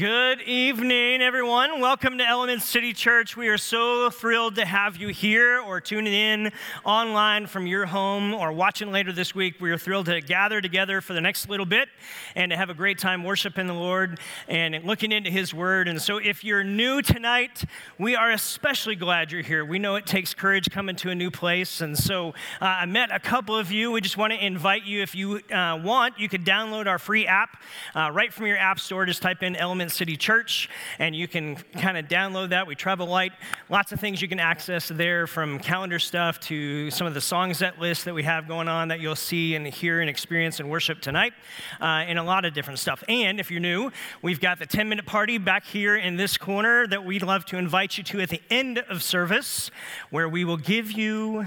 Good evening, everyone. Welcome to Element City Church. We are so thrilled to have you here or tuning in online from your home or watching later this week. We are thrilled to gather together for the next little bit and to have a great time worshiping the Lord and looking into His Word. And so, if you're new tonight, we are especially glad you're here. We know it takes courage coming to a new place. And so, uh, I met a couple of you. We just want to invite you, if you uh, want, you could download our free app uh, right from your app store. Just type in Element City Church, and you can kind of download that. We travel light, lots of things you can access there from calendar stuff to some of the songs set lists that we have going on that you'll see and hear and experience and worship tonight, uh, and a lot of different stuff. And if you're new, we've got the 10 minute party back here in this corner that we'd love to invite you to at the end of service, where we will give you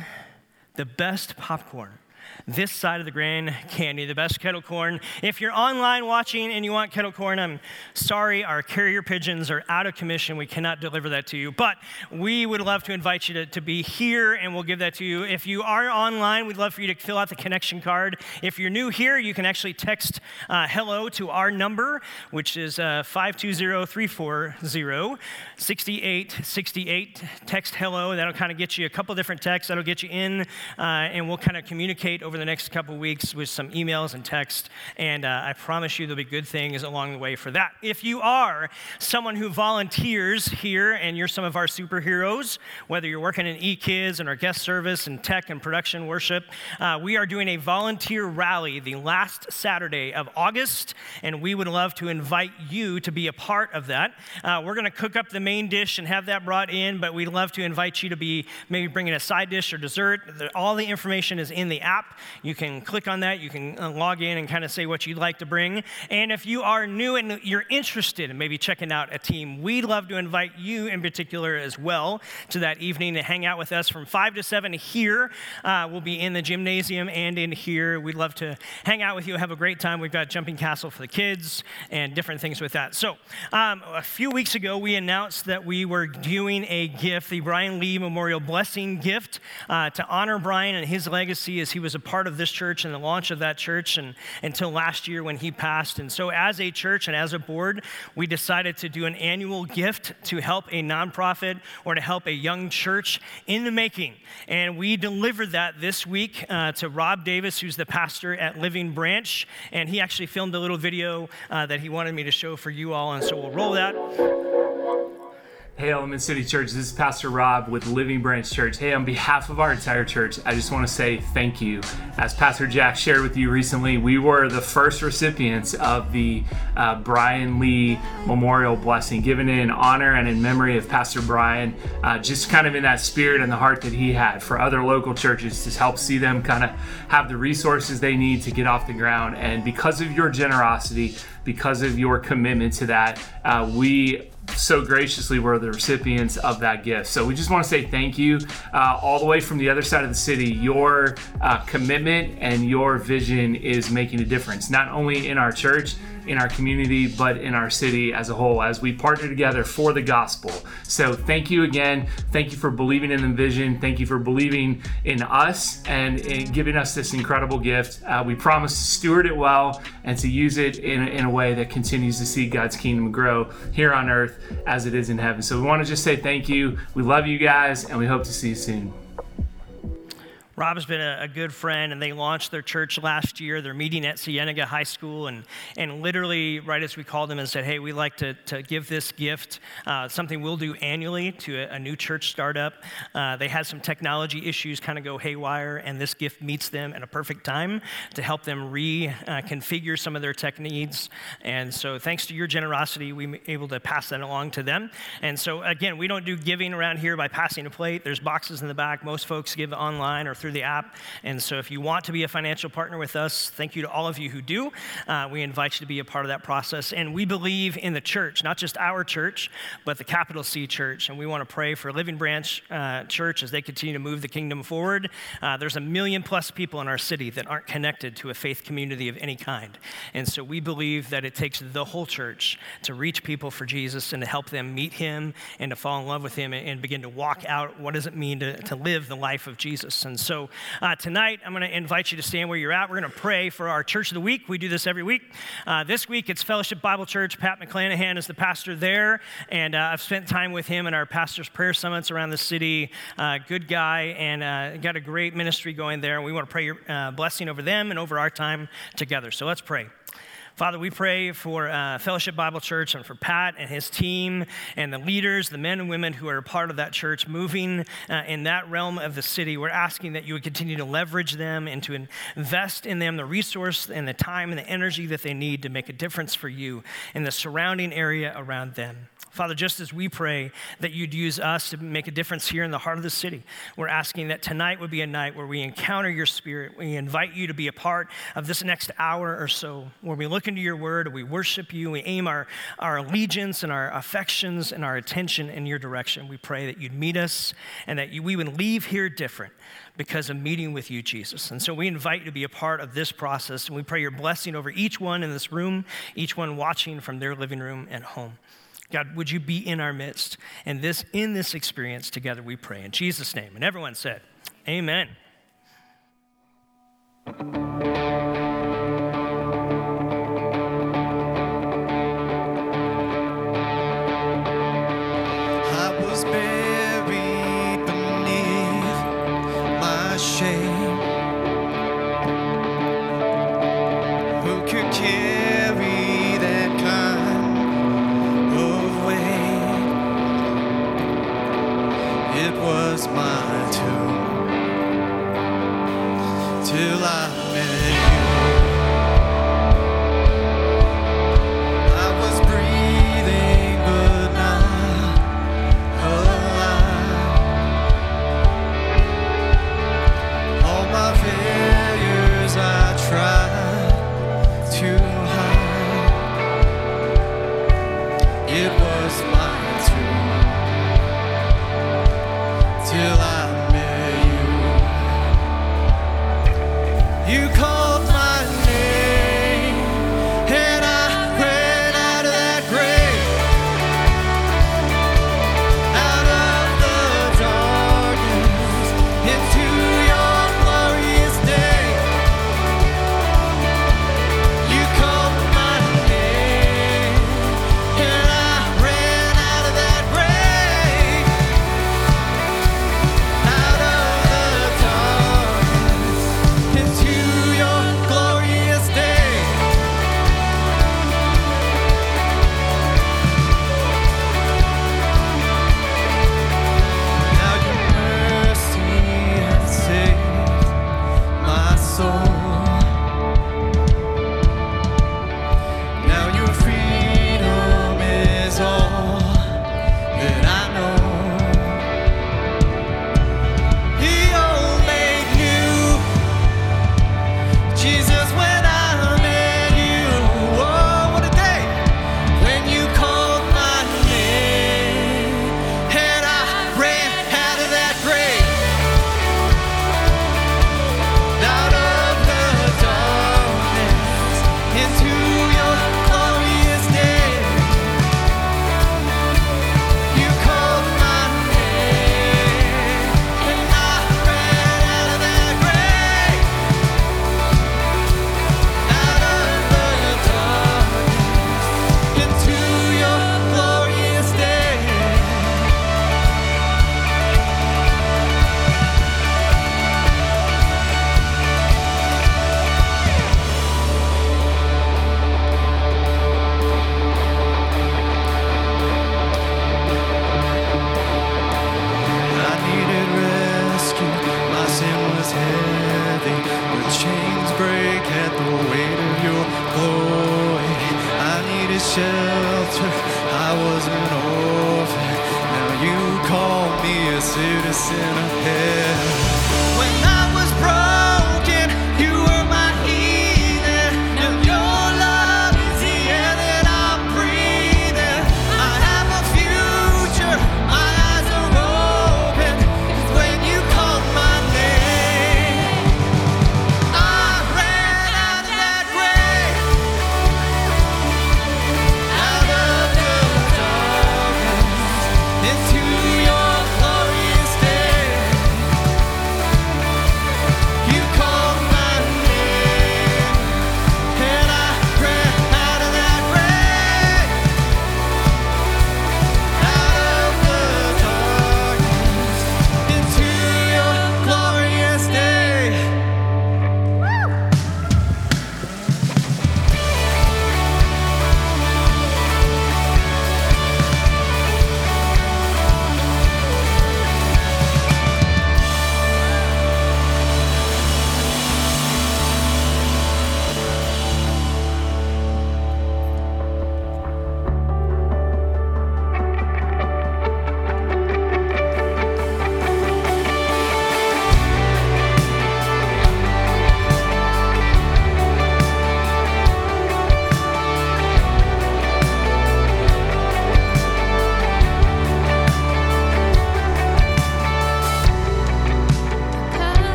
the best popcorn this side of the Grand Canyon, the best kettle corn. If you're online watching and you want kettle corn, I'm sorry, our carrier pigeons are out of commission. We cannot deliver that to you. But we would love to invite you to, to be here and we'll give that to you. If you are online, we'd love for you to fill out the connection card. If you're new here, you can actually text uh, hello to our number, which is uh, 520 340 6868. Text hello. That'll kind of get you a couple different texts. That'll get you in, uh, and we'll kind of communicate over the next couple weeks with some emails and text. And uh, I promise you there'll be good things along the way for that. If you are someone who volunteers here and you're some of our superheroes, whether you're working in eKids and our guest service and tech and production worship, uh, we are doing a volunteer rally the last Saturday of August, and we would love to invite you to be a part of that. Uh, we're going to cook up the main dish and have that brought in, but we'd love to invite you to be maybe bringing a side dish or dessert. All the information is in the app. You can click on that, you can uh, log in and kind of say what you'd like to bring. And if you are new and you're interested in maybe checking out a team, we'd love to invite you in particular as well to that evening to hang out with us from 5 to 7 here. Uh, we'll be in the gymnasium and in here. We'd love to hang out with you, have a great time. We've got jumping castle for the kids and different things with that. So, um, a few weeks ago, we announced that we were doing a gift, the Brian Lee Memorial Blessing Gift, uh, to honor Brian and his legacy as he was a part of this church and the launch of that church and, until last year when he passed. And so, as a church and as a board, we decided to do an annual gift to help a nonprofit or to help a young church in the making. And we delivered that this week uh, to Rob Davis, who's the pastor at Living Branch. And he actually filmed a little video uh, that he wanted me to show for you all. And so, we'll roll that. Hey, Element City Church, this is Pastor Rob with Living Branch Church. Hey, on behalf of our entire church, I just want to say thank you. As Pastor Jack shared with you recently, we were the first recipients of the uh, Brian Lee Memorial Blessing, given in honor and in memory of Pastor Brian, uh, just kind of in that spirit and the heart that he had for other local churches to help see them kind of have the resources they need to get off the ground. And because of your generosity, because of your commitment to that, uh, we so graciously were the recipients of that gift. So we just want to say thank you uh, all the way from the other side of the city. Your uh, commitment and your vision is making a difference, not only in our church in our community, but in our city as a whole as we partner together for the gospel. So thank you again. Thank you for believing in the vision. Thank you for believing in us and in giving us this incredible gift. Uh, we promise to steward it well and to use it in, in a way that continues to see God's kingdom grow here on earth as it is in heaven. So we want to just say thank you. We love you guys and we hope to see you soon. Rob's been a, a, good friend, and they launched their church last year. They're meeting at Cienega High School, and, and literally, right as we called them and said, Hey, we'd like to, to give this gift, uh, something we'll do annually to a, a new church startup. Uh, they had some technology issues kind of go haywire, and this gift meets them at a perfect time to help them reconfigure uh, some of their tech needs. And so, thanks to your generosity, we were able to pass that along to them. And so, again, we don't do giving around here by passing a plate. There's boxes in the back. Most folks give online or through the app. And so if you want to be a financial partner with us, thank you to all of you who do. Uh, we invite you to be a part of that process. And we believe in the church, not just our church, but the capital C church. And we want to pray for Living Branch uh, Church as they continue to move the kingdom forward. Uh, there's a million plus people in our city that aren't connected to a faith community of any kind. And so we believe that it takes the whole church to reach people for Jesus and to help them meet him and to fall in love with him and begin to walk out what does it mean to, to live the life of Jesus. And so So uh, tonight, I'm going to invite you to stand where you're at. We're going to pray for our church of the week. We do this every week. Uh, this week, it's Fellowship Bible Church. Pat McClanahan is the pastor there, and uh, I've spent time with him in our pastor's prayer summits around the city. Uh, good guy, and uh, got a great ministry going there. We want to pray your blessing over them and over our time together. So let's pray. Father, we pray for uh, Fellowship Bible Church and for Pat and his team and the leaders, the men and women who are a part of that church, moving uh, in that realm of the city. We're asking that you would continue to leverage them and to invest in them the resource and the time and the energy that they need to make a difference for you in the surrounding area around them. Father, just as we pray that you'd use us to make a difference here in the heart of the city, we're asking that tonight would be a night where we encounter your spirit. We invite you to be a part of this next hour or so, where we look into your word, we worship you, we aim our, our allegiance and our affections and our attention in your direction. We pray that you'd meet us and that you, we would leave here different because of meeting with you, Jesus. And so we invite you to be a part of this process, and we pray your blessing over each one in this room, each one watching from their living room at home. God, would you be in our midst? And this in this experience together we pray in Jesus name. And everyone said, Amen.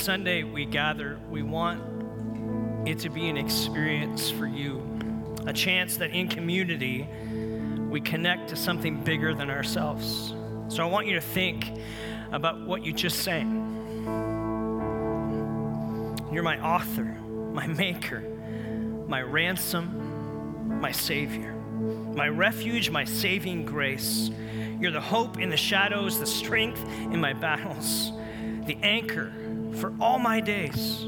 Sunday we gather, we want it to be an experience for you, a chance that in community we connect to something bigger than ourselves. So I want you to think about what you just sang. You're my author, my maker, my ransom, my savior, my refuge, my saving grace. You're the hope in the shadows, the strength in my battles, the anchor for all my days.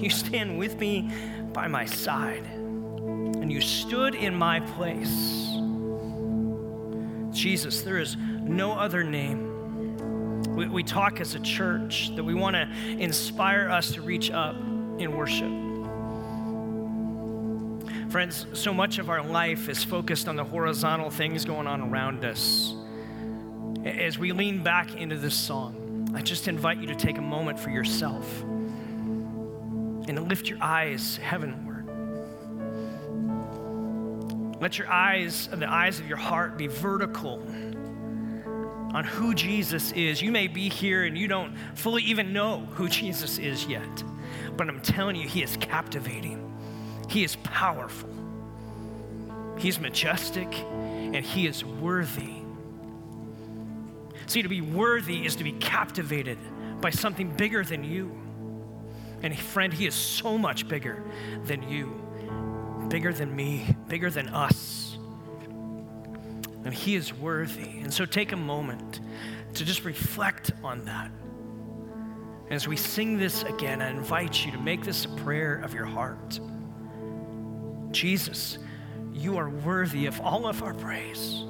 You stand with me by my side, and you stood in my place. Jesus, there is no other name. We, we talk as a church that we want to inspire us to reach up in worship. Friends, so much of our life is focused on the horizontal things going on around us. As we lean back into this song, I just invite you to take a moment for yourself and lift your eyes heavenward. Let your eyes, the eyes of your heart, be vertical on who Jesus is. You may be here and you don't fully even know who Jesus is yet, but I'm telling you, He is captivating, He is powerful, He's majestic, and He is worthy. See, to be worthy is to be captivated by something bigger than you. And friend, He is so much bigger than you, bigger than me, bigger than us. And He is worthy. And so take a moment to just reflect on that. As we sing this again, I invite you to make this a prayer of your heart. Jesus, you are worthy of all of our praise.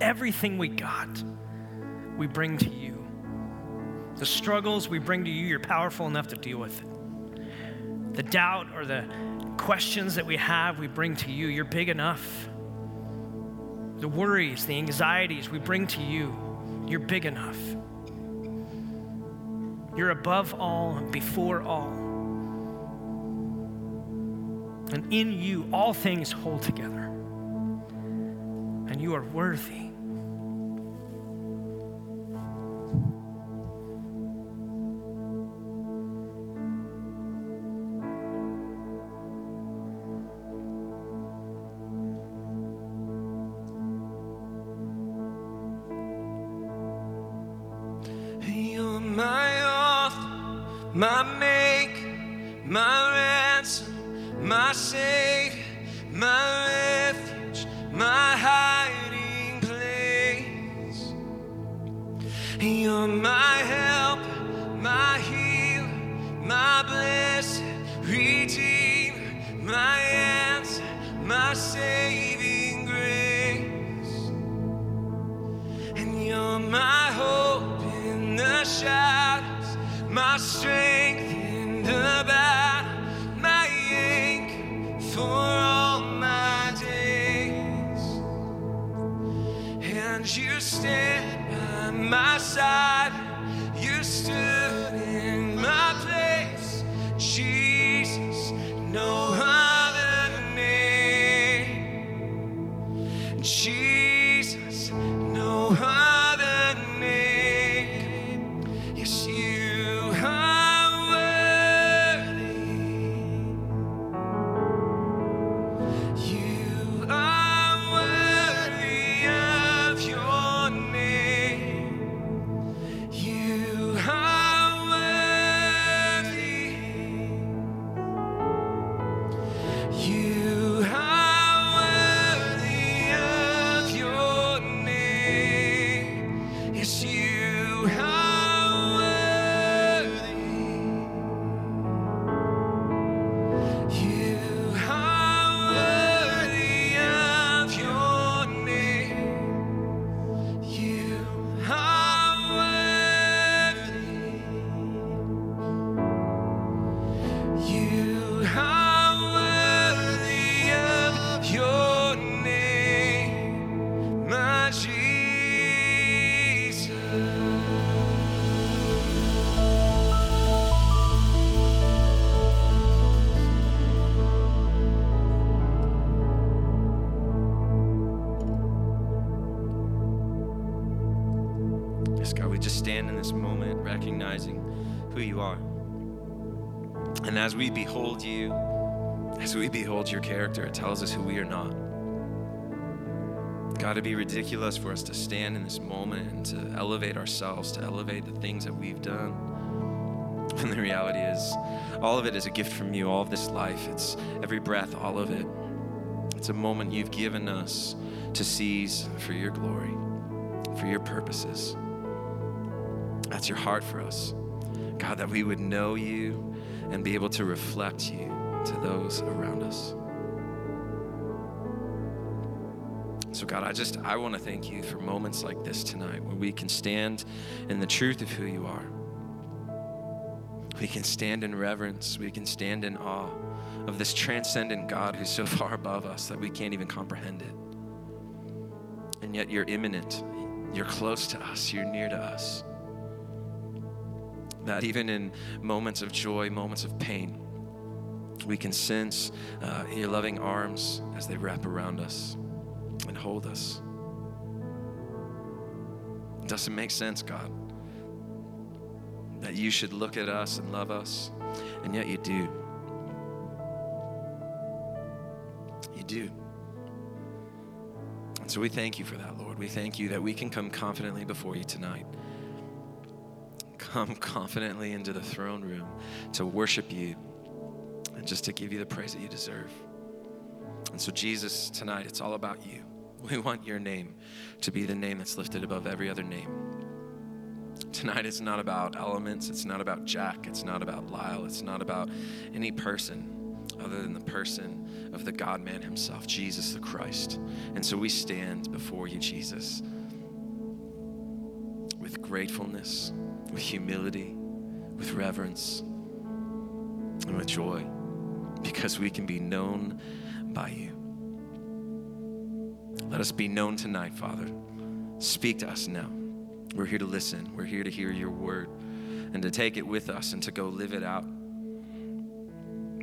Everything we got, we bring to you. The struggles we bring to you, you're powerful enough to deal with it. The doubt or the questions that we have, we bring to you. You're big enough. The worries, the anxieties, we bring to you. You're big enough. You're above all and before all. And in you, all things hold together. And you are worthy. As we behold you, As we behold your character, it tells us who we are not. God, it'd be ridiculous for us to stand in this moment and to elevate ourselves, to elevate the things that we've done. And the reality is, all of it is a gift from you. All of this life, it's every breath, all of it. It's a moment you've given us to seize for your glory, for your purposes. That's your heart for us. God, that we would know you and be able to reflect you to those around us. So, God, I just, I want to thank you for moments like this tonight where we can stand in the truth of who you are. We can stand in reverence. We can stand in awe of this transcendent God who's so far above us that we can't even comprehend it. And yet you're immanent. You're close to us. You're near to us. That even in moments of joy, moments of pain, we can sense uh, your loving arms as they wrap around us and hold us. It doesn't make sense, God, that you should look at us and love us, and yet you do. You do. And so we thank you for that, Lord. We thank you that we can come confidently before you tonight. Come confidently into the throne room to worship you and just to give you the praise that you deserve. And so, Jesus, tonight, it's all about you. We want your name to be the name that's lifted above every other name. Tonight, it's not about elements, it's not about Jack, it's not about Lyle, it's not about any person other than the person of the God man himself, Jesus the Christ. And so we stand before you, Jesus, with gratefulness, with humility, with reverence, and with joy, because we can be known by you. Let us be known tonight, Father. Speak to us now. We're here to listen, we're here to hear your word and to take it with us and to go live it out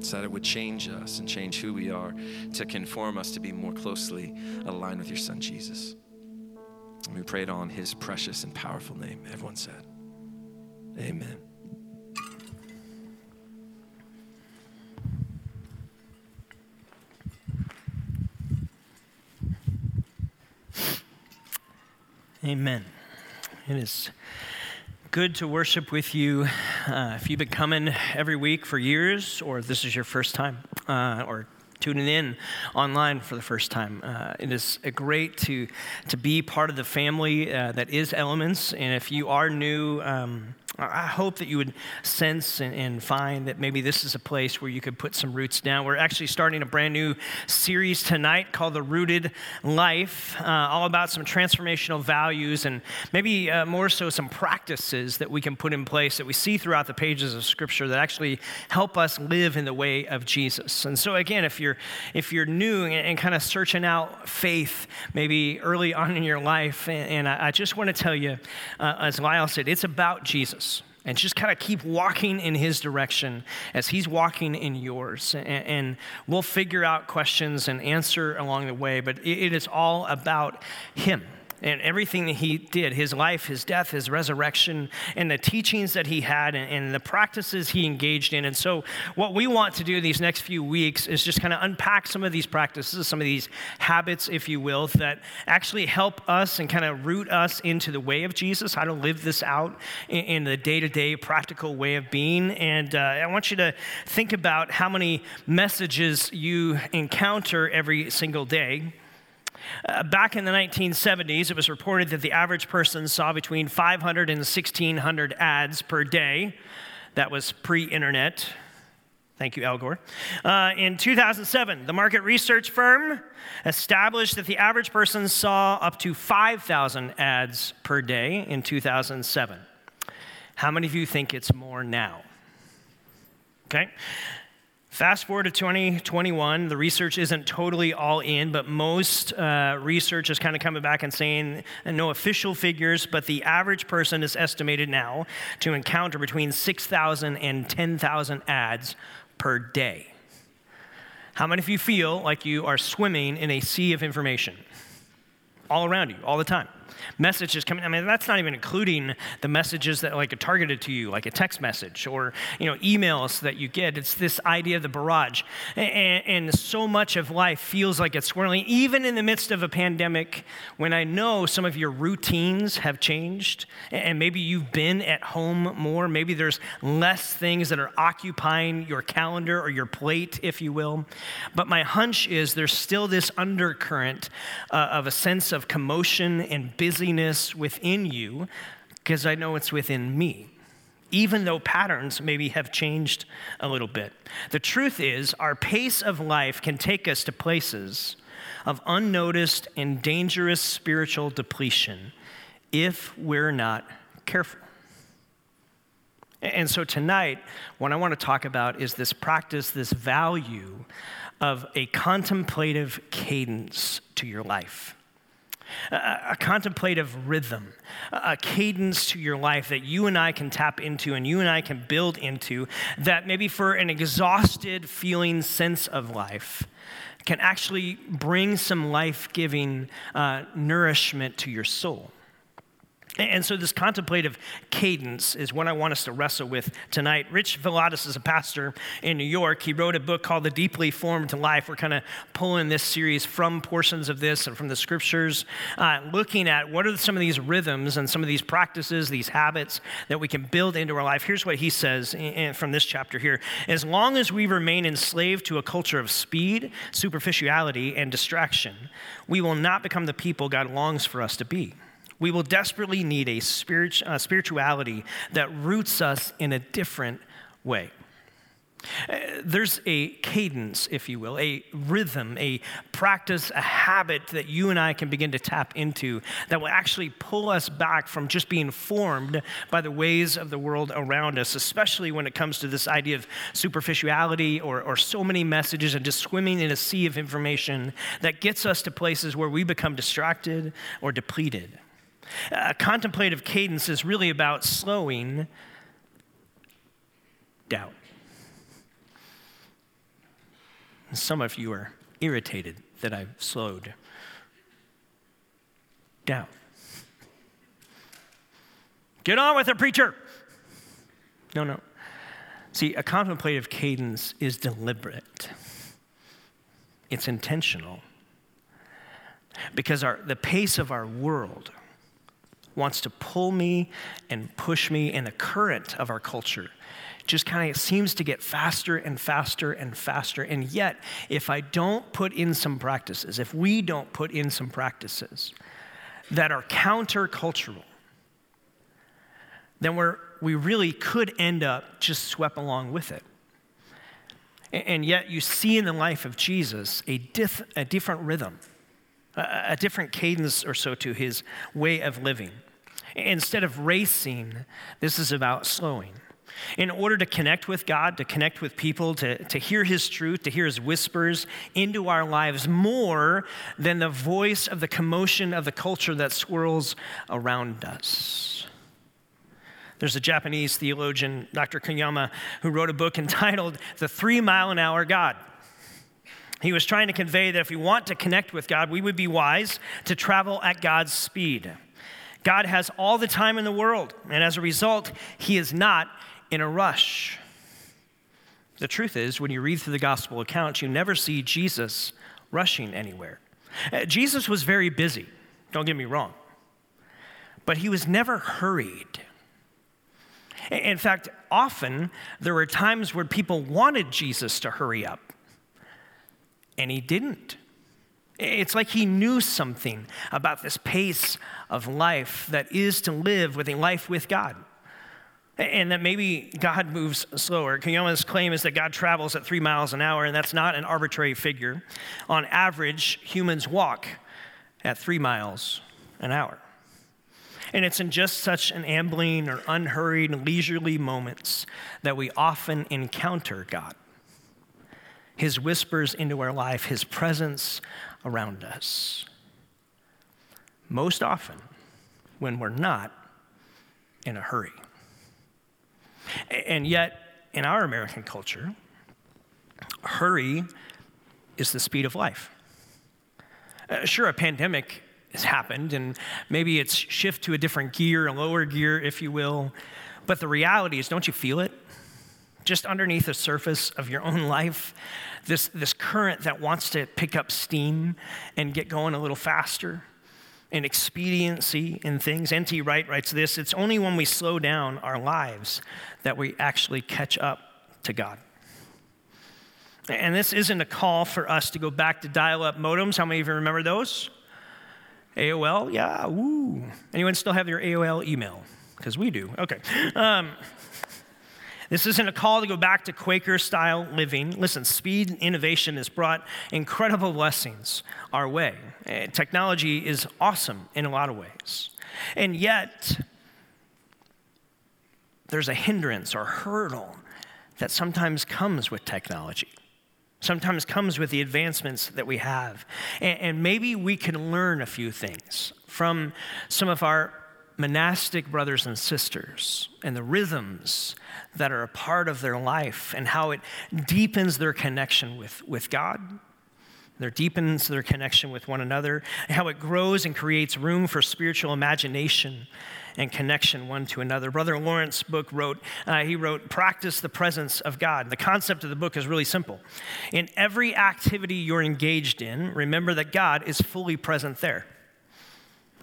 so that it would change us and change who we are to conform us to be more closely aligned with your son Jesus. And we pray it all in his precious and powerful name. Everyone said, Amen. Amen. It is good to worship with you. Uh, if you've been coming every week for years, or this is your first time, uh, or tuning in online for the first time. Uh, it is great to, to be part of the family uh, that is Elements. And if you are new, um, I hope that you would sense and, find that maybe this is a place where you could put some roots down. We're actually starting a brand new series tonight called The Rooted Life, uh, all about some transformational values and maybe uh, more so some practices that we can put in place that we see throughout the pages of Scripture that actually help us live in the way of Jesus. And so, again, if you're if you're new and, and kind of searching out faith, maybe early on in your life, and, and I, I, just want to tell you, uh, as Lyle said, it's about Jesus and just kind of keep walking in his direction as he's walking in yours. And, and we'll figure out questions and answer along the way, but it, it is all about him and everything that he did his life, his death, his resurrection, and the teachings that he had and, and, the practices he engaged in. And so, what we want to do these next few weeks is just kind of unpack some of these practices, some of these habits, if you will, that actually help us and kind of root us into the way of Jesus, how to live this out in, in the day to day practical way of being. And uh, I want you to think about how many messages you encounter every single day uh, back in the 1970s, it was reported that the average person saw between 500 and 1,600 ads per day. That was pre internet. Thank you, Al Gore. Uh, in 2007, the market research firm established that the average person saw up to 5,000 ads per day in 2007. How many of you think it's more now? Okay. Fast forward to 2021, the research isn't totally all in, but most uh, research is kind of coming back and saying, and no official figures, but the average person is estimated now to encounter between 6,000 and 10,000 ads per day. How many of you feel like you are swimming in a sea of information? All around you, all the time. Messages coming. I mean, that's not even including the messages that like are targeted to you, like a text message or you know emails that you get. It's this idea of the barrage, and, and so much of life feels like it's swirling, even in the midst of a pandemic. When I know some of your routines have changed, and maybe you've been at home more, maybe there's less things that are occupying your calendar or your plate, if you will. But my hunch is there's still this undercurrent uh, of a sense of commotion and busyness within you, because I know it's within me even though patterns maybe have changed a little bit. The truth is, our pace of life can take us to places of unnoticed and dangerous spiritual depletion if we're not careful. And so tonight, what I want to talk about is this practice, this value of a contemplative cadence to your life. A, contemplative rhythm, a, a cadence to your life that you and I can tap into and you and I can build into, that maybe for an exhausted feeling sense of life can actually bring some life giving uh, nourishment to your soul. And so, this contemplative cadence is what I want us to wrestle with tonight. Rich Villodas is a pastor in New York. He wrote a book called The Deeply Formed Life. We're kind of pulling this series from portions of this and from the scriptures, uh, looking at what are some of these rhythms and some of these practices, these habits that we can build into our life. Here's what he says in, from this chapter here As long as we remain enslaved to a culture of speed, superficiality, and distraction, we will not become the people God longs for us to be we will desperately need a spirit, uh, spirituality that roots us in a different way. Uh, there's a cadence, if you will, a rhythm, a practice, a habit that you and I can begin to tap into that will actually pull us back from just being formed by the ways of the world around us, especially when it comes to this idea of superficiality or, or so many messages and just swimming in a sea of information that gets us to places where we become distracted or depleted. A contemplative cadence is really about slowing down. Some of you are irritated that I've slowed down. Get on with it, preacher. No, no. See, a contemplative cadence is deliberate, it's intentional. Because our, the pace of our world, wants to pull me and push me in the current of our culture just kind of seems to get faster and faster and faster. And yet, if I don't put in some practices, if we don't put in some practices that are countercultural, then we're, we really could end up just swept along with it. And yet, you see in the life of Jesus a, diff, a different rhythm a, different cadence or so to his way of living. Instead of racing, this is about slowing. In order to connect with God, to connect with people, to, to hear His truth, to hear His whispers into our lives more than the voice of the commotion of the culture that swirls around us. There's a Japanese theologian, Dr. Koyama, who wrote a book entitled The Three Mile an Hour God. He was trying to convey that if we want to connect with God, we would be wise to travel at God's speed. God has all the time in the world, and as a result, He is not in a rush. The truth is, when you read through the gospel accounts, you never see Jesus rushing anywhere. Uh, Jesus was very busy, don't get me wrong, but he was never hurried. In fact, often there were times where people wanted Jesus to hurry up and he didn't. It's like he knew something about this pace of life that is to live with a life with God. And that maybe God moves slower. Koyama's claim is that God travels at three miles an hour, and that's not an arbitrary figure. On average, humans walk at three miles an hour. And it's in just such an ambling or unhurried, leisurely moments that we often encounter God his whispers into our life, his presence around us. Most often, when we're not in a hurry. And yet, in our American culture, hurry is the speed of life. Uh, sure, a pandemic has happened, and maybe it's shift to a different gear, a lower gear, if you will. But the reality is, don't you feel it? Just underneath the surface of your own life, this, this current that wants to pick up steam and get going a little faster and expediency in things. N.T. Wright writes this it's only when we slow down our lives that we actually catch up to God. And this isn't a call for us to go back to dial up modems. How many of you remember those? AOL? Yeah, woo. Anyone still have your AOL email? Because we do. Okay. Um, this isn't a call to go back to Quaker style living. Listen, speed and innovation has brought incredible blessings our way. Eh, technology is awesome in a lot of ways. And yet, there's a hindrance or hurdle that sometimes comes with technology sometimes comes with the advancements that we have. And, and, maybe we can learn a few things from some of our monastic brothers and sisters and the rhythms that are a part of their life and how it deepens their connection with, with God. There deepens their connection with one another, and how it grows and creates room for spiritual imagination and connection one to another. Brother Lawrence Book wrote, uh, he wrote, Practice the presence of God. The concept of the book is really simple. In every activity you're engaged in, remember that God is fully present there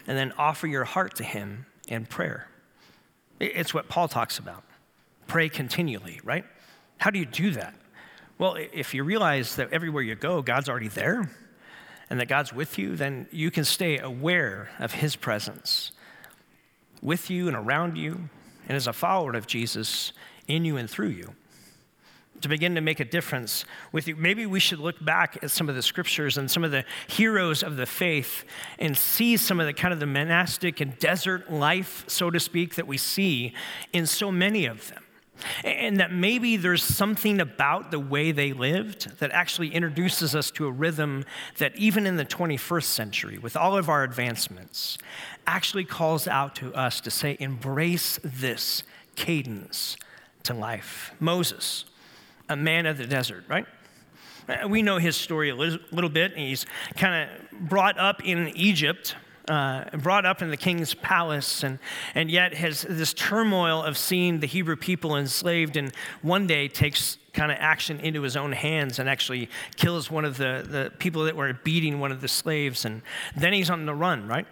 and then offer your heart to Him in prayer. It's what Paul talks about. Pray continually, right? How do you do that? Well, if you realize that everywhere you go, God's already there and that God's with you, then you can stay aware of His presence with you and around you, and as a follower of Jesus, in you and through you to begin to make a difference with you. Maybe we should look back at some of the scriptures and some of the heroes of the faith and see some of the kind of the monastic and desert life, so to speak, that we see in so many of them. And that maybe there's something about the way they lived that actually introduces us to a rhythm that, even in the 21st century, with all of our advancements, actually calls out to us to say, embrace this cadence to life. Moses a man of the desert, right? We know his story a little bit. He's kind of brought up in Egypt, uh, brought up in the king's palace, and, and yet has this turmoil of seeing the Hebrew people enslaved, and one day takes kind of action into his own hands and actually kills one of the, the people that were beating one of the slaves. And then he's on the run, right?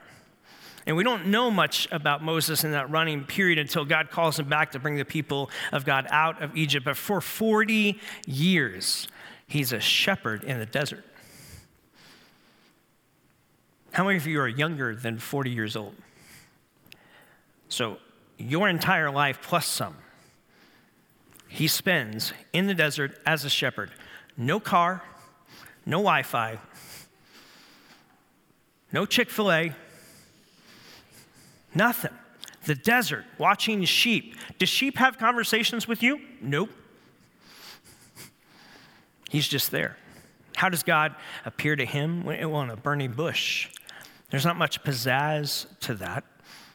And we don't know much about Moses in that running period until God calls him back to bring the people of God out of Egypt. But for 40 years, he's a shepherd in the desert. How many of you are younger than 40 years old? So, your entire life plus some, he spends in the desert as a shepherd. No car, no Wi Fi, no Chick fil A, Nothing. The desert, watching sheep. Do sheep have conversations with you? Nope. He's just there. How does God appear to him? Well, in a burning bush. There's not much pizzazz to that.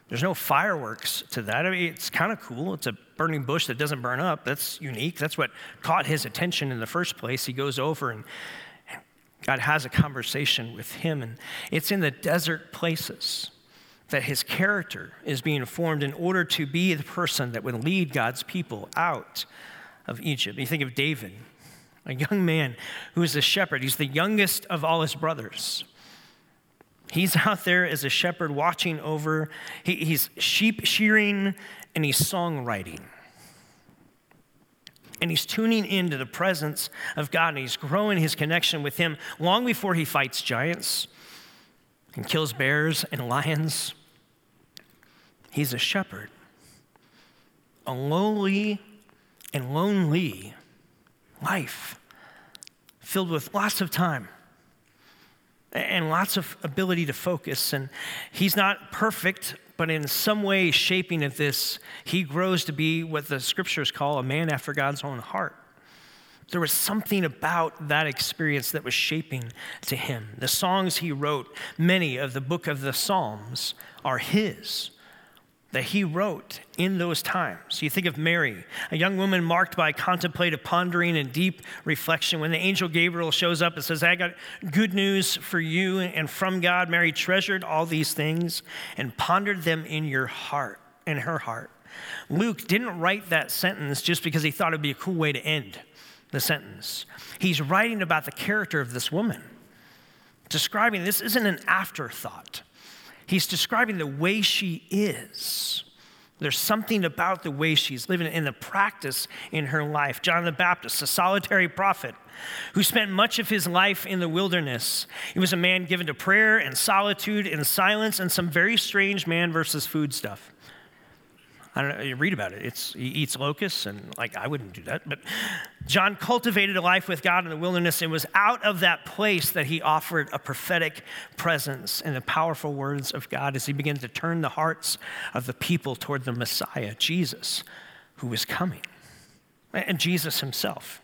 There's no fireworks to that. I mean, it's kind of cool. It's a burning bush that doesn't burn up. That's unique. That's what caught his attention in the first place. He goes over and God has a conversation with him, and it's in the desert places that his character is being formed in order to be the person that would lead God's people out of Egypt. You think of David, a young man who is a shepherd. He's the youngest of all his brothers. He's out there as a shepherd watching over, he, he's sheep shearing and he's songwriting. And he's tuning into the presence of God and he's growing his connection with him long before he fights giants and kills bears and lions. He's a shepherd. A lowly and lonely life filled with lots of time and lots of ability to focus. And he's not perfect, but in some way, shaping of this, he grows to be what the scriptures call a man after God's own heart. There was something about that experience that was shaping to him. The songs he wrote, many of the book of the Psalms, are his. That he wrote in those times. You think of Mary, a young woman marked by contemplative pondering and deep reflection. When the angel Gabriel shows up and says, I got good news for you and from God, Mary treasured all these things and pondered them in your heart, in her heart. Luke didn't write that sentence just because he thought it'd be a cool way to end the sentence. He's writing about the character of this woman, describing this isn't an afterthought. He's describing the way she is. There's something about the way she's living in the practice in her life. John the Baptist, a solitary prophet who spent much of his life in the wilderness. He was a man given to prayer and solitude and silence and some very strange man versus food stuff. I don't know, you read about it. It's, he eats locusts, and like, I wouldn't do that. But John cultivated a life with God in the wilderness and was out of that place that he offered a prophetic presence and the powerful words of God as he began to turn the hearts of the people toward the Messiah, Jesus, who was coming, and Jesus himself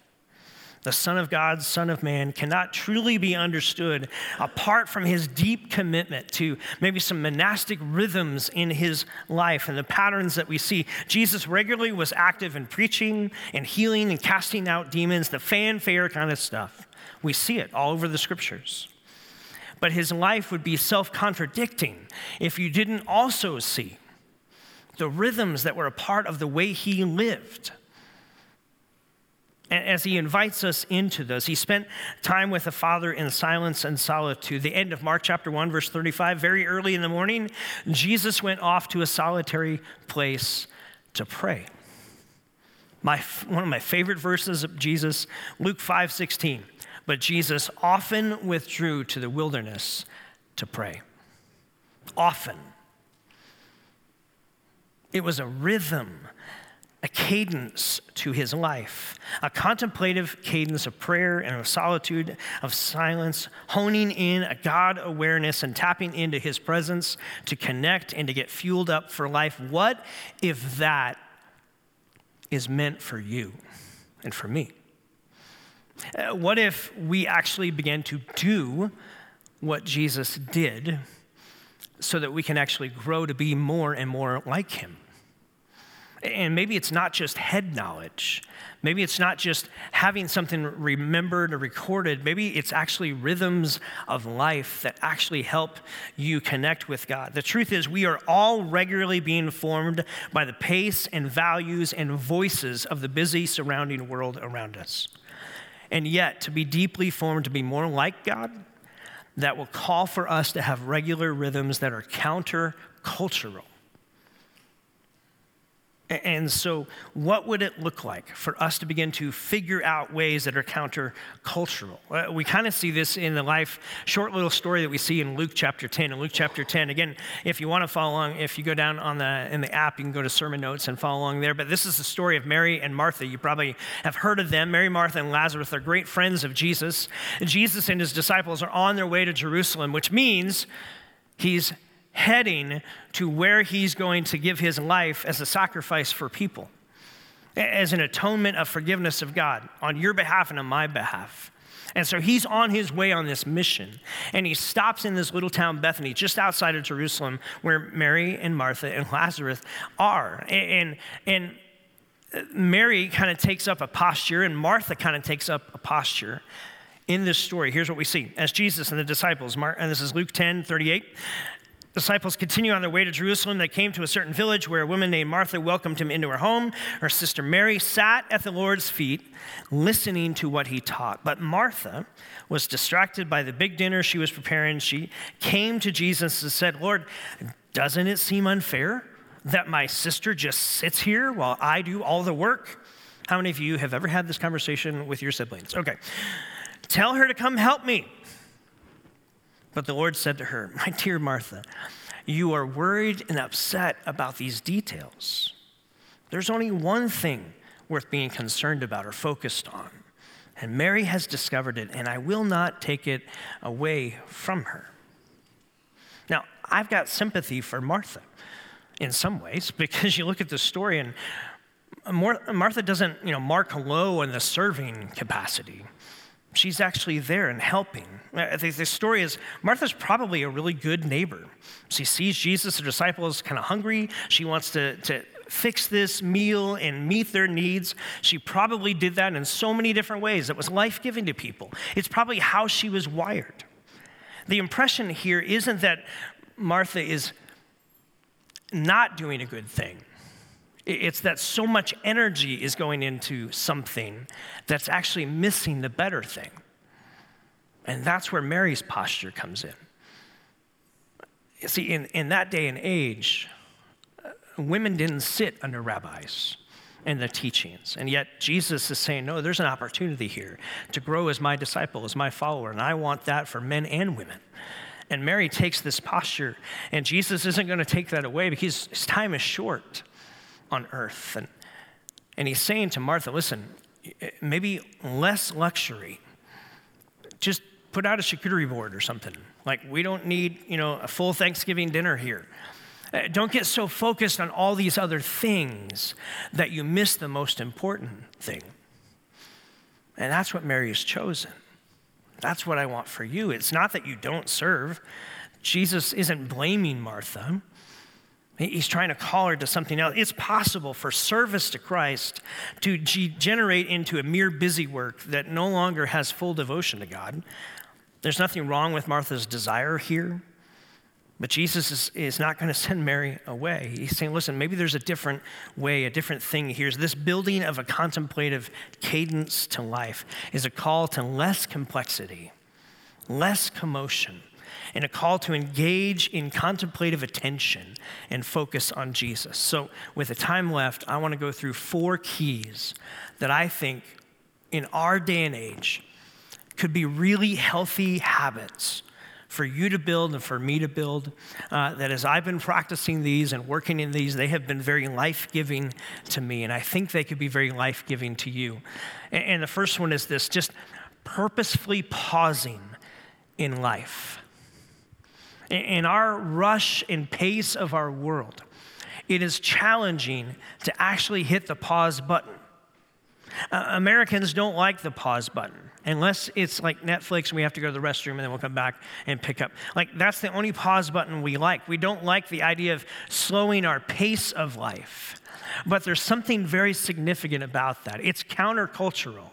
the Son of God, Son of Man, cannot truly be understood apart from his deep commitment to maybe some monastic rhythms in his life and the patterns that we see. Jesus regularly was active in preaching and healing and casting out demons, the fanfare kind of stuff. We see it all over the scriptures. But his life would be self contradicting if you didn't also see the rhythms that were a part of the way he lived as he invites us into this. He spent time with the Father in silence and solitude. The end of Mark chapter 1, verse 35, very early in the morning, Jesus went off to a solitary place to pray. My, one of my favorite verses of Jesus, Luke 5 16. But Jesus often withdrew to the wilderness to pray. Often. It was a rhythm a cadence to his life, a contemplative cadence of prayer and of solitude, of silence, honing in a God awareness and tapping into his presence to connect and to get fueled up for life. What if that is meant for you and for me? Uh, what if we actually began to do what Jesus did so that we can actually grow to be more and more like him? And maybe it's not just head knowledge. Maybe it's not just having something remembered or recorded. Maybe it's actually rhythms of life that actually help you connect with God. The truth is, we are all regularly being formed by the pace and values and voices of the busy surrounding world around us. And yet, to be deeply formed to be more like God, that will call for us to have regular rhythms that are counter cultural and so, what would it look like for us to begin to figure out ways that are countercultural? Uh, we kind of see this in the life, short little story that we see in Luke chapter 10. In Luke chapter 10, again, if you want to follow along, if you go down on the, in the app, you can go to sermon notes and follow along there. But this is the story of Mary and Martha. You probably have heard of them. Mary, Martha, and Lazarus are great friends of Jesus. Jesus and his disciples are on their way to Jerusalem, which means he's heading to where he's going to give his life as a sacrifice for people, as an atonement of forgiveness of God on your behalf and on my behalf. And so he's on his way on this mission. And he stops in this little town, Bethany, just outside of Jerusalem, where Mary and Martha and Lazarus are. And, and Mary kind of takes up a posture, and Martha kind of takes up a posture in this story. Here's what we see. As Jesus and the disciples, and this is Luke 10 38, disciples continue on their way to Jerusalem. They came to a certain village where a woman named Martha welcomed him into her home. Her sister Mary sat at the Lord's feet, listening to what he taught. But Martha was distracted by the big dinner she was preparing. She came to Jesus and said, Lord, doesn't it seem unfair that my sister just sits here while I do all the work? How many of you have ever had this conversation with your siblings? Okay. Tell her to come help me. But the Lord said to her, My dear Martha, you are worried and upset about these details. There's only one thing worth being concerned about or focused on. And Mary has discovered it, and I will not take it away from her. Now, I've got sympathy for Martha in some ways because you look at the story and Martha doesn't, you know, mark low in the serving capacity. She's actually there and helping. Uh, the, story is Martha's probably a really good neighbor. She sees Jesus, the disciples, kind of hungry. She wants to, to fix this meal and meet their needs. She probably did that in so many different ways. It was life giving to people. It's probably how she was wired. The impression here isn't that Martha is not doing a good thing. It's that so much energy is going into something that's actually missing the better thing. And that's where Mary's posture comes in. You see, in, in that day and age, uh, women didn't sit under rabbis and the teachings. And yet Jesus is saying, no, there's an opportunity here to grow as my disciple, as my follower. And I want that for men and women. And Mary takes this posture, and Jesus isn't going to take that away because his time is short on earth. And, and he's saying to Martha, listen, maybe less luxury. Just put out a charcuterie board or something. Like, we don't need, you know, a full Thanksgiving dinner here. Uh, don't get so focused on all these other things that you miss the most important thing. And that's what Mary has chosen. That's what I want for you. It's not that you don't serve. Jesus isn't blaming Martha. He's trying to call her to something else. It's possible for service to Christ to degenerate into a mere busy work that no longer has full devotion to God. There's nothing wrong with Martha's desire here. But Jesus is, is not going to send Mary away. He's saying, listen, maybe there's a different way, a different thing here. This building of a contemplative cadence to life is a call to less complexity, less commotion, and a call to engage in contemplative attention and focus on Jesus. So, with the time left, I want to go through four keys that I think in our day and age could be really healthy habits for you to build and for me to build. Uh, that as I've been practicing these and working in these, they have been very life giving to me, and I think they could be very life giving to you. And, and the first one is this just purposefully pausing in life. In, our rush and pace of our world, it is challenging to actually hit the pause button. Uh, Americans don't like the pause button unless it's like Netflix and we have to go to the restroom and then we'll come back and pick up. Like, that's the only pause button we like. We don't like the idea of slowing our pace of life. But there's something very significant about that. It's countercultural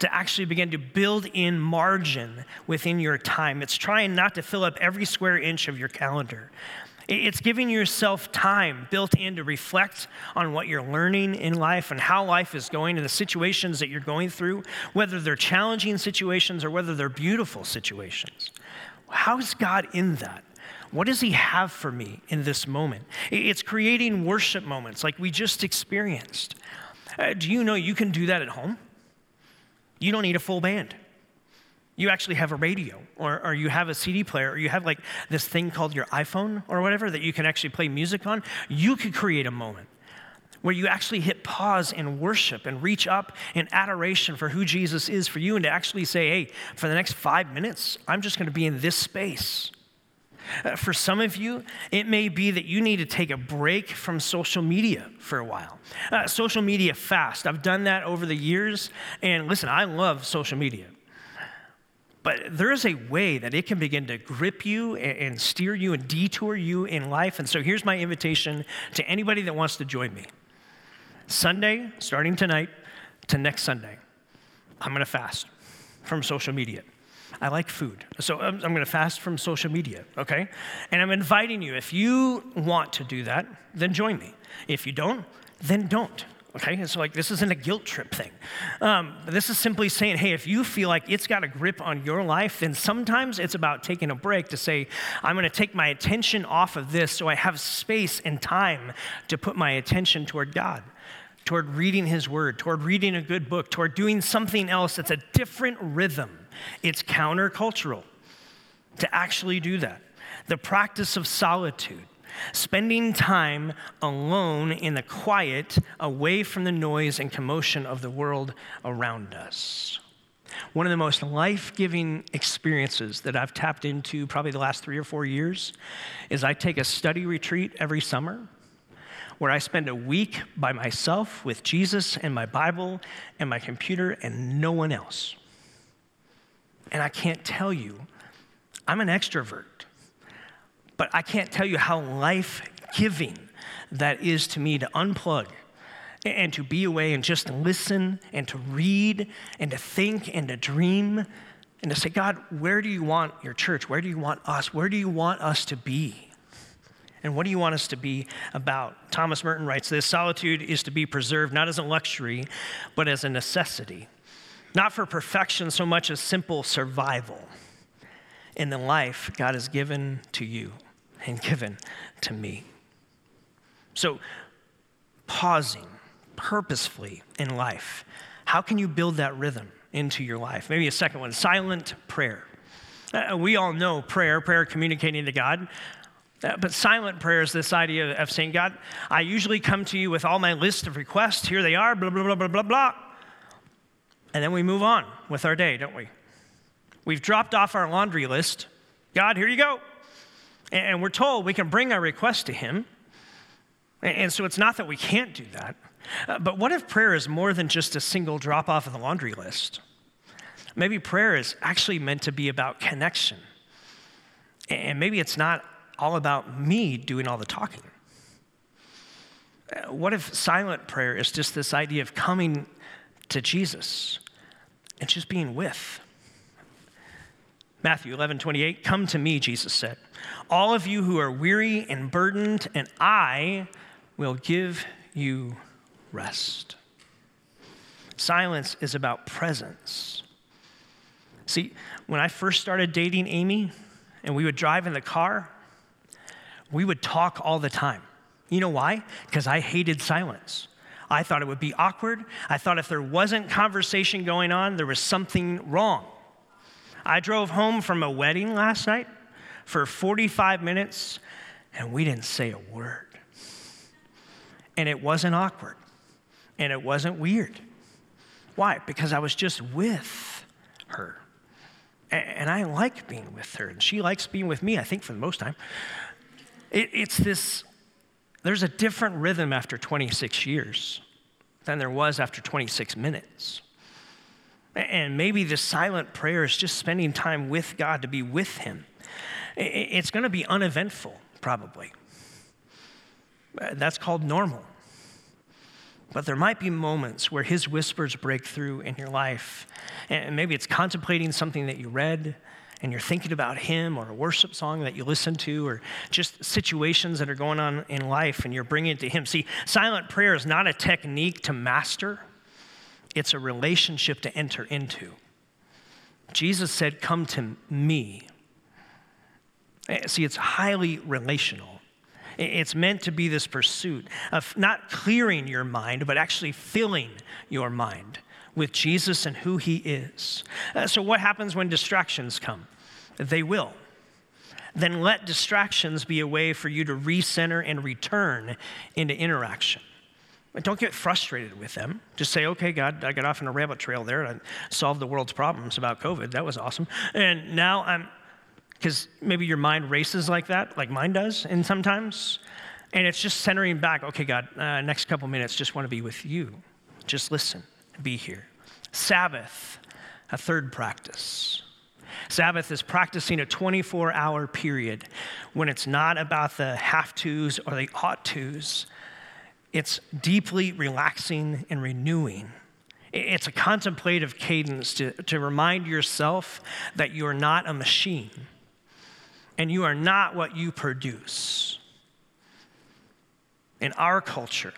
to actually begin to build in margin within your time. It's trying not to fill up every square inch of your calendar, it's giving yourself time built in to reflect on what you're learning in life and how life is going and the situations that you're going through, whether they're challenging situations or whether they're beautiful situations. How is God in that? What does He have for me in this moment? It's creating worship moments like we just experienced. Uh, do you know you can do that at home? You don't need a full band you actually have a radio or, or you have a CD player or you have like this thing called your iPhone or whatever that you can actually play music on, you could create a moment where you actually hit pause and worship and reach up in adoration for who Jesus is for you and to actually say, hey, for the next five minutes, I'm just going to be in this space. Uh, for some of you, it may be that you need to take a break from social media for a while. Uh, social media fast. I've done that over the years. And listen, I love social media. But there is a way that it can begin to grip you and steer you and detour you in life. And so here's my invitation to anybody that wants to join me. Sunday, starting tonight to next Sunday, I'm going to fast from social media. I like food. So I'm, I'm going to fast from social media, okay? And I'm inviting you, if you want to do that, then join me. If you don't, then don't. Okay, so like this isn't a guilt trip thing. Um, this is simply saying, hey, if you feel like it's got a grip on your life, then sometimes it's about taking a break to say, I'm going to take my attention off of this so I have space and time to put my attention toward God, toward reading His Word, toward reading a good book, toward doing something else that's a different rhythm. It's countercultural to actually do that. The practice of solitude spending time alone in the quiet, away from the noise and commotion of the world around us. One of the most life giving experiences that I've tapped into probably the last three or four years is I take a study retreat every summer where I spend a week by myself with Jesus and my Bible and my computer and no one else. and I can't tell you, I'm an extrovert, but I can't tell you how life giving that is to me to unplug and to be away and just listen and to read and to think and to dream and to say, God, where do you want your church? Where do you want us? Where do you want us to be? And what do you want us to be about? Thomas Merton writes this solitude is to be preserved not as a luxury, but as a necessity, not for perfection so much as simple survival in the life God has given to you and given to me. So, pausing purposefully in life, how can you build that rhythm into your life? Maybe a second one silent prayer. Uh, we all know prayer, prayer communicating to God. Uh, but silent prayer is this idea of saying, God, I usually come to you with all my list of requests. Here they are, blah, blah, blah, blah, blah, blah. And then we move on with our day, don't we? We've dropped off our laundry list. God, here you go. And we're told we can bring our request to Him. And so it's not that we can't do that. Uh, but what if prayer is more than just a single drop off of the laundry list? Maybe prayer is actually meant to be about connection. And maybe it's not all about me doing all the talking. What if silent prayer is just this idea of coming to Jesus and just being with? Matthew 11, 28, come to me, Jesus said. All of you who are weary and burdened, and I will give you rest. Silence is about presence. See, when I first started dating Amy and we would drive in the car, we would talk all the time. You know why? Because I hated silence. I thought it would be awkward. I thought if there wasn't conversation going on, there was something wrong. I drove home from a wedding last night for 45 minutes and we didn't say a word. And it wasn't awkward and it wasn't weird. Why? Because I was just with her. And I like being with her, and she likes being with me, I think, for the most time. It, it's this, there's a different rhythm after 26 years than there was after 26 minutes. And maybe the silent prayer is just spending time with God to be with Him. It's going to be uneventful, probably. Uh, that's called normal. But there might be moments where his whispers break through in your life. And maybe it's contemplating something that you read and you're thinking about him or a worship song that you listen to or just situations that are going on in life and you're bringing it to him. See, silent prayer is not a technique to master, it's a relationship to enter into. Jesus said, Come to me. Eh, see, it's highly relational. It's meant to be this pursuit of not clearing your mind, but actually filling your mind with Jesus and who he is. Uh, so, what happens when distractions come? They will. Then let distractions be a way for you to recenter and return into interaction. Don't get frustrated with them. Just say, okay, God, I got off on a rabbit trail there and I solved the world's problems about COVID. That was awesome. And now I'm, because maybe your mind races like that, like mine does, and sometimes. And it's just centering back, okay, God, uh, next couple minutes, just want to be with you. Just listen, be here. Sabbath, a third practice. Sabbath is practicing a 24 hour period when it's not about the have tos or the ought tos. It's deeply relaxing and renewing. It's a contemplative cadence to, to remind yourself that you're not a machine and you are not what you produce. In our culture,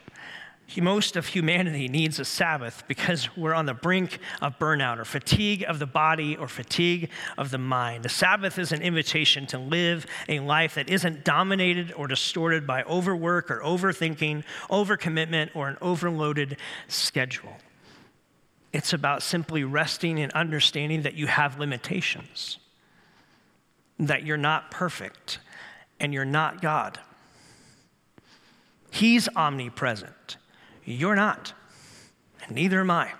most of humanity needs a Sabbath because we're on the brink of burnout or fatigue of the body or fatigue of the mind. The Sabbath is an invitation to live a life that isn't dominated or distorted by overwork or overthinking, overcommitment, or an overloaded schedule. It's about simply resting and understanding that you have limitations that you're not perfect and you're not God. He's omnipresent. You're not, and neither am I.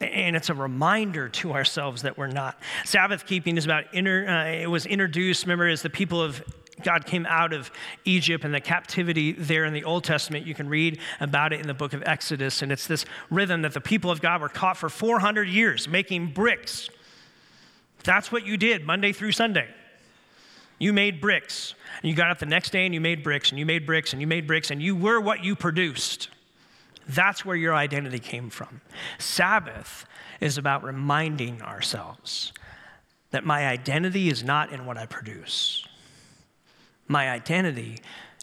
And it's a reminder to ourselves that we're not. Sabbath keeping is about, inter, uh, it was introduced, remember, as the people of God came out of Egypt and the captivity there in the Old Testament. You can read about it in the book of Exodus. And it's this rhythm that the people of God were caught for 400 years making bricks That's what you did Monday through Sunday. You made bricks. And you got up the next day and you made bricks and you made bricks and you made bricks and you were what you produced. That's where your identity came from. Sabbath is about reminding ourselves that my identity is not in what I produce. My identity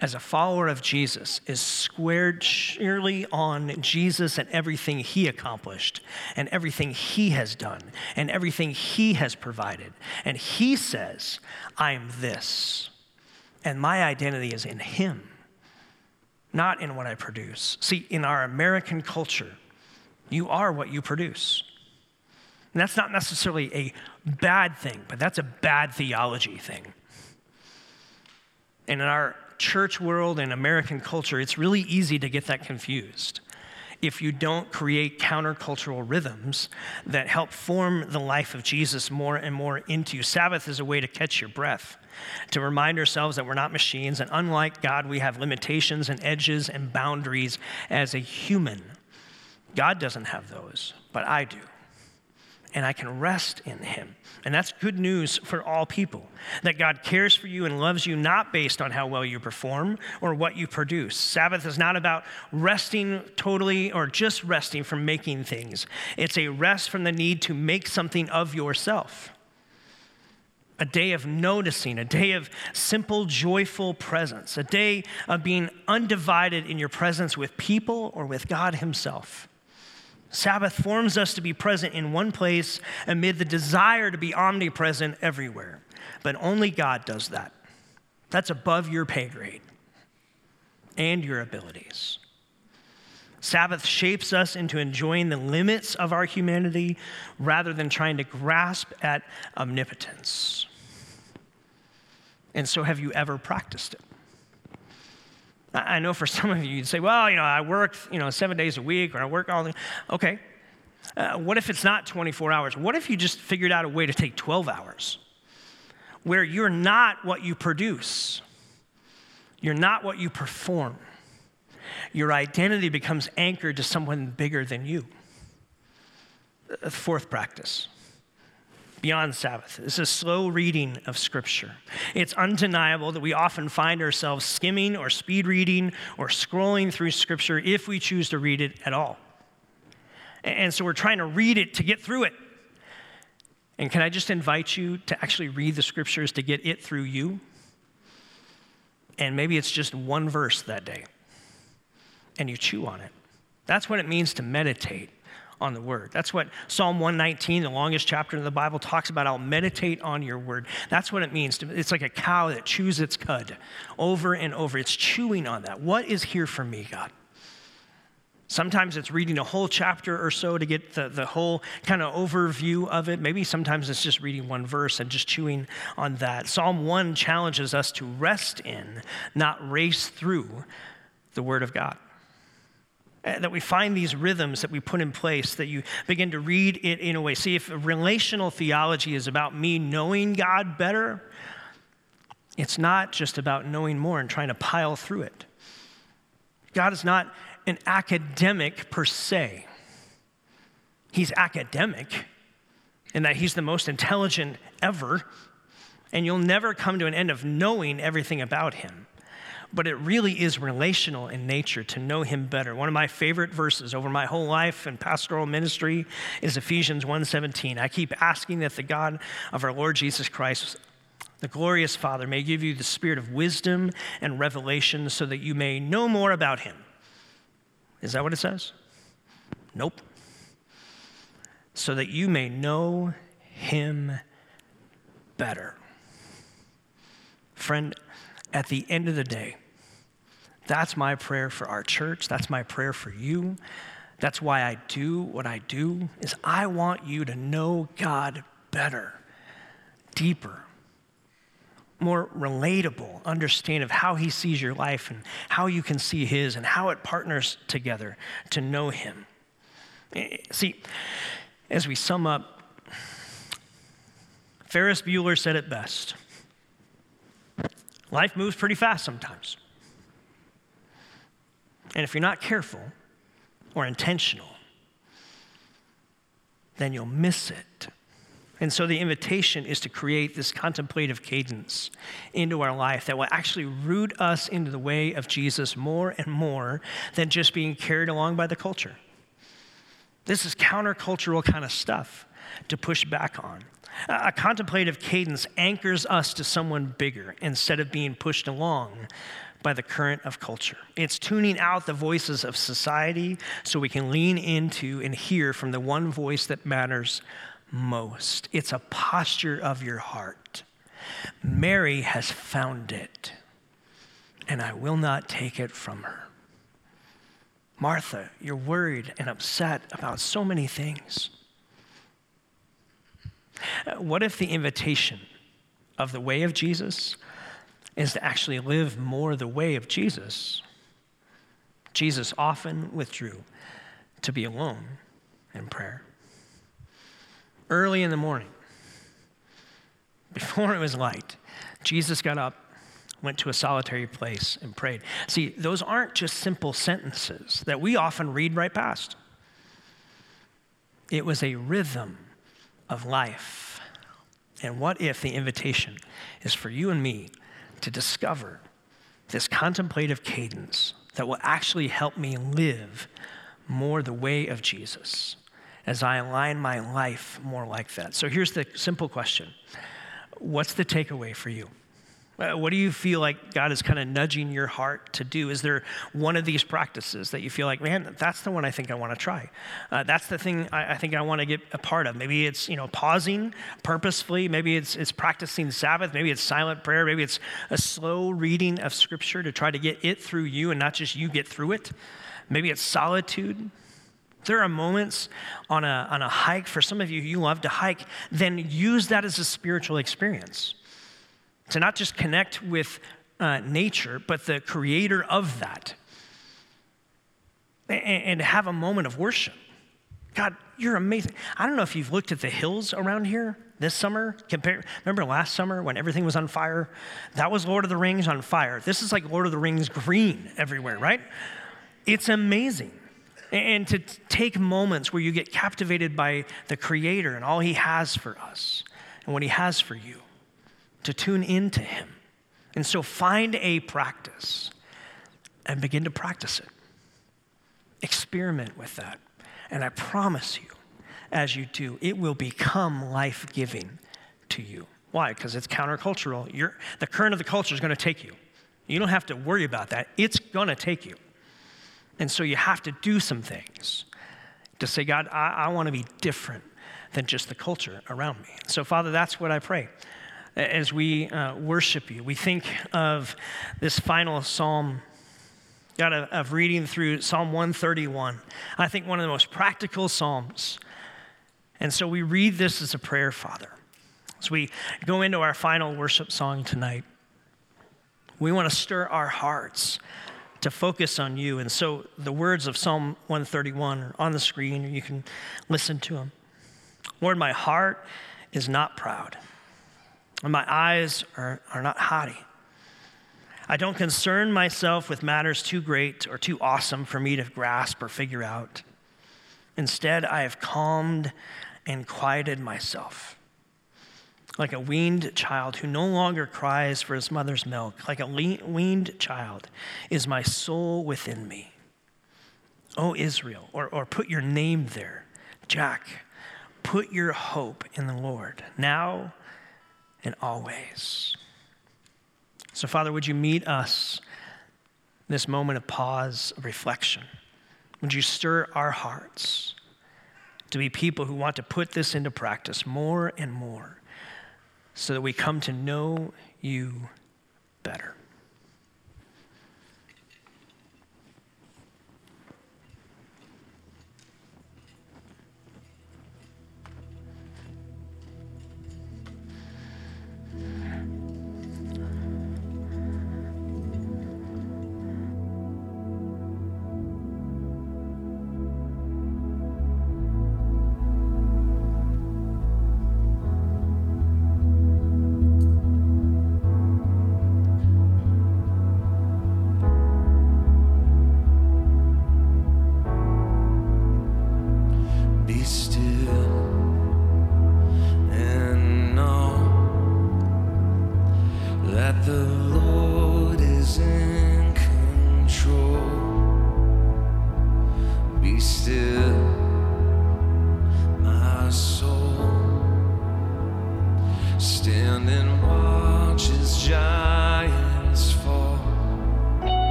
as a follower of Jesus is squared surely on Jesus and everything he accomplished and everything he has done and everything he has provided. And he says, I am this. And my identity is in him, not in what I produce. See, in our American culture, you are what you produce. And that's not necessarily a bad thing, but that's a bad theology thing. And in our church world and American culture, it's really easy to get that confused if you don't create countercultural rhythms that help form the life of Jesus more and more into you. Sabbath is a way to catch your breath, to remind ourselves that we're not machines, and unlike God, we have limitations and edges and boundaries as a human. God doesn't have those, but I do and I can rest in him. And that's good news for all people that God cares for you and loves you not based on how well you perform or what you produce. Sabbath is not about resting totally or just resting from making things, it's a rest from the need to make something of yourself. A day of noticing, a day of simple, joyful presence, a day of being undivided in your presence with people or with God Himself. Sabbath forms us to be present in one place amid the desire to be omnipresent everywhere. But only God does that. That's above your pay grade and your abilities. Sabbath shapes us into enjoying the limits of our humanity rather than trying to grasp at omnipotence. And so, have you ever practiced it? I know for some of you, you'd say, well, you know, I work, you know, seven days a week or I work all the, okay. Uh, what if it's not 24 hours? What if you just figured out a way to take 12 hours where you're not what you produce? You're not what you perform. Your identity becomes anchored to someone bigger than you. Uh, fourth practice beyond Sabbath. It's a slow reading of Scripture. It's undeniable that we often find ourselves skimming or speed reading or scrolling through Scripture if we choose to read it at all. And so we're trying to read it to get through it. And can I just invite you to actually read the Scriptures to get it through you? And maybe it's just one verse that day, and you chew on it. That's what it means to meditate on the word. That's what Psalm 119, the longest chapter in the Bible, talks about. I'll meditate on your word. That's what it means. To, it's like a cow that chews its cud over and over. It's chewing on that. What is here for me, God? Sometimes it's reading a whole chapter or so to get the, the whole kind of overview of it. Maybe sometimes it's just reading one verse and just chewing on that. Psalm 1 challenges us to rest in, not race through the Word of God. That we find these rhythms that we put in place, that you begin to read it in a way. See, if relational theology is about me knowing God better, it's not just about knowing more and trying to pile through it. God is not an academic per se. He's academic in that he's the most intelligent ever, and you'll never come to an end of knowing everything about him but it really is relational in nature to know him better. One of my favorite verses over my whole life in pastoral ministry is Ephesians 1:17. I keep asking that the God of our Lord Jesus Christ the glorious Father may give you the spirit of wisdom and revelation so that you may know more about him. Is that what it says? Nope. So that you may know him better. Friend, at the end of the day, that's my prayer for our church. That's my prayer for you. That's why I do what I do is I want you to know God better, deeper, more relatable understanding of how he sees your life and how you can see his and how it partners together to know him. Eh, see, as we sum up, Ferris Bueller said it best. Life moves pretty fast sometimes. And if you're not careful or intentional, then you'll miss it And so the invitation is to create this contemplative cadence into our life that will actually root us into the way of Jesus more and more than just being carried along by the culture. This is countercultural kind of stuff to push back on. A contemplative cadence anchors us to someone bigger instead of being pushed along by the current of culture. It's tuning out the voices of society so we can lean into and hear from the one voice that matters most. It's a posture of your heart. Mary has found it, and I will not take it from her. Martha, you're worried and upset about so many things. What if the invitation of the way of Jesus is to actually live more the way of Jesus? Jesus often withdrew to be alone in prayer early in the morning, before it was light, Jesus got up, went to a solitary place, and prayed. See, those aren't just simple sentences that we often read right past. It was a rhythm of life. And what if the invitation is for you and me to discover this contemplative cadence that will actually help me live more the way of Jesus? as I align my life more like that. So here's the simple question What's the takeaway for you? Uh, what do you feel like God is kind of nudging your heart to do? Is there one of these practices that you feel like, man, that's the one I think I want to try? Uh, that's the thing I, I think I want to get a part of. Maybe it's you know pausing purposefully. Maybe it's it's practicing Sabbath. Maybe it's silent prayer. Maybe it's a slow reading of Scripture to try to get it through you and not just you get through it. Maybe it's solitude. There are moments on a, on a hike, for some of you, you love to hike, then use that as a spiritual experience. To not just connect with uh, nature, but the creator of that. And, and have a moment of worship. God, you're amazing. I don't know if you've looked at the hills around here this summer. Compare, remember last summer when everything was on fire? That was Lord of the Rings on fire. This is like Lord of the Rings green everywhere, right? It's amazing and to take moments where you get captivated by the Creator and all He has for us and what He has for you, to tune into Him. And so find a practice and begin to practice it. Experiment with that. And I promise you, as you do, it will become life giving to you. Why? Because it's countercultural. You're, the current of the culture is going to take you. You don't have to worry about that, it's going to take you. And so you have to do some things to say, God, I, I want to be different than just the culture around me. So, Father, that's what I pray. As we uh, worship you, we think of this final psalm, God, of, of reading through Psalm 131. I think one of the most practical psalms. And so we read this as a prayer, Father. As we go into our final worship song tonight, we want to stir our hearts to focus on you. And so the words of Psalm 131 are on the screen, or you can listen to them. Lord, my heart is not proud, and my eyes are, are not haughty. I don't concern myself with matters too great or too awesome for me to grasp or figure out. Instead, I have calmed and quieted myself like a weaned child who no longer cries for his mother's milk, like a weaned child, is my soul within me. O Israel, or, or put your name there. Jack, put your hope in the Lord, now and always. So, Father, would you meet us this moment of pause, of reflection? Would you stir our hearts to be people who want to put this into practice more and more? so that we come to know you better.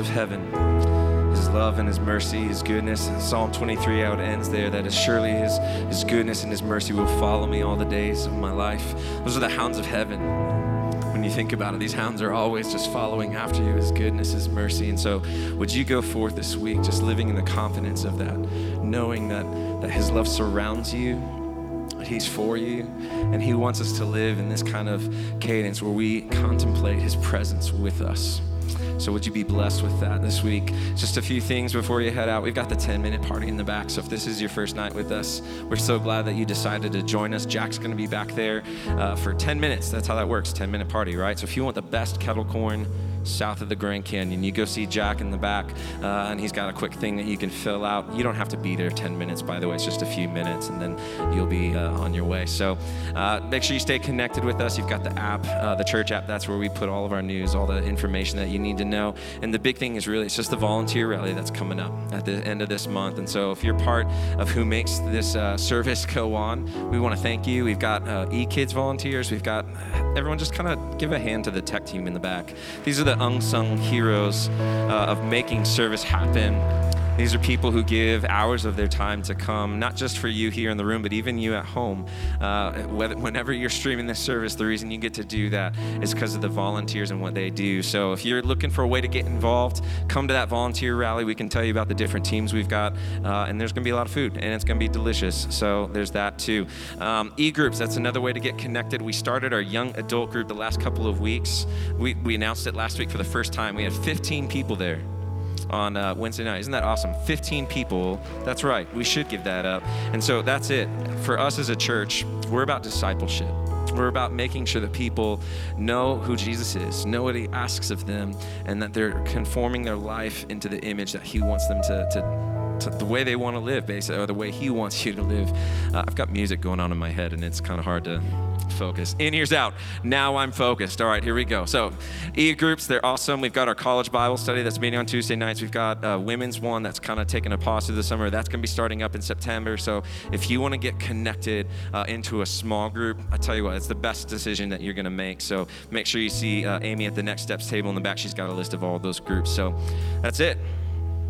Of heaven. His love and His mercy, His goodness. Psalm 23 how it ends there that is surely His, His goodness and His mercy will follow me all the days of my life. Those are the hounds of heaven. When you think about it, these hounds are always just following after you, His goodness, His mercy. And so, would you go forth this week just living in the confidence of that, knowing that, that His love surrounds you, He's for you, and He wants us to live in this kind of cadence where we contemplate His presence with us. So, would you be blessed with that this week? Just a few things before you head out. We've got the 10 minute party in the back. So, if this is your first night with us, we're so glad that you decided to join us. Jack's going to be back there uh, for 10 minutes. That's how that works 10 minute party, right? So, if you want the best kettle corn, south of the Grand Canyon. You go see Jack in the back, uh, and he's got a quick thing that you can fill out. You don't have to be there 10 minutes, by the way, it's just a few minutes, and then you'll be uh, on your way. So uh, make sure you stay connected with us. You've got the app, uh, the church app, that's where we put all of our news, all the information that you need to know. And the big thing is really, it's just the volunteer rally that's coming up at the end of this month. And so if you're part of who makes this uh, service go on, we want to thank you. We've got uh, e-kids volunteers. We've got everyone just kind of give a hand to the tech team in the back. These are the unsung heroes uh, of making service happen these are people who give hours of their time to come, not just for you here in the room, but even you at home. Uh, whether, whenever you're streaming this service, the reason you get to do that is because of the volunteers and what they do. So if you're looking for a way to get involved, come to that volunteer rally. We can tell you about the different teams we've got, uh, and there's going to be a lot of food, and it's going to be delicious. So there's that too. Um, e groups, that's another way to get connected. We started our young adult group the last couple of weeks. We, we announced it last week for the first time. We had 15 people there on uh, Wednesday night. Isn't that awesome? 15 people. That's right. We should give that up. And so that's it. For us as a church, we're about discipleship. We're about making sure that people know who Jesus is, know what he asks of them, and that they're conforming their life into the image that he wants them to, to, to the way they want to live, basically, or the way he wants you to live. Uh, I've got music going on in my head, and it's kind of hard to focus. In, here's out. Now I'm focused. All right, here we go. So, E groups, they're awesome. We've got our college Bible study that's meeting on Tuesday nights. We've got a women's one that's kind of taking a pause through the summer. That's going to be starting up in September. So, if you want to get connected uh, into a small group, I tell you what, it's the best decision that you're going to make. So, make sure you see uh, Amy at the Next Steps table in the back. She's got a list of all those groups. So, that's it.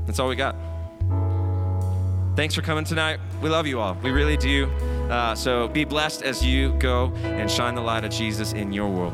That's all we got. Thanks for coming tonight. We love you all. We really do. Uh, so be blessed as you go and shine the light of Jesus in your world.